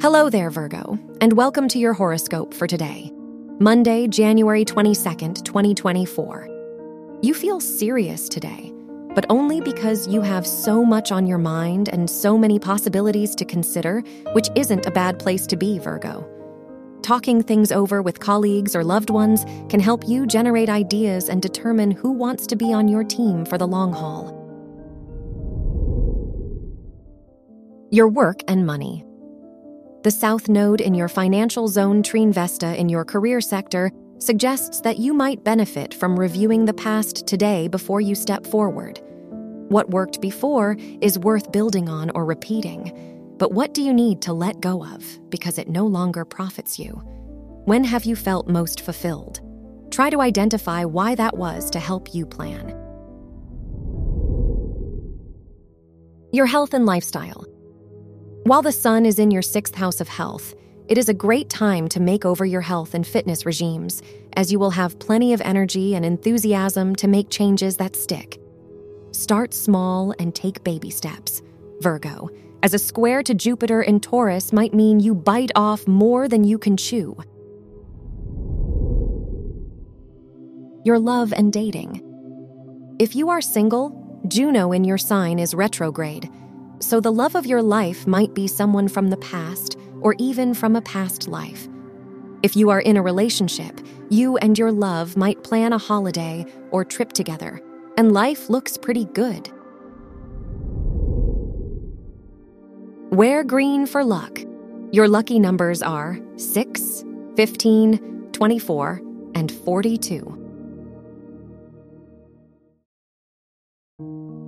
Hello there, Virgo, and welcome to your horoscope for today, Monday, January 22nd, 2024. You feel serious today, but only because you have so much on your mind and so many possibilities to consider, which isn't a bad place to be, Virgo. Talking things over with colleagues or loved ones can help you generate ideas and determine who wants to be on your team for the long haul. Your work and money. The South Node in your financial zone Trine Vesta in your career sector suggests that you might benefit from reviewing the past today before you step forward. What worked before is worth building on or repeating, but what do you need to let go of because it no longer profits you? When have you felt most fulfilled? Try to identify why that was to help you plan. Your health and lifestyle. While the sun is in your sixth house of health, it is a great time to make over your health and fitness regimes, as you will have plenty of energy and enthusiasm to make changes that stick. Start small and take baby steps. Virgo, as a square to Jupiter in Taurus might mean you bite off more than you can chew. Your love and dating. If you are single, Juno in your sign is retrograde, so the love of your life might be someone from the past or even from a past life. If you are in a relationship, you and your love might plan a holiday or trip together, and life looks pretty good. Wear green for luck. Your lucky numbers are 6, 15, 24, and 42.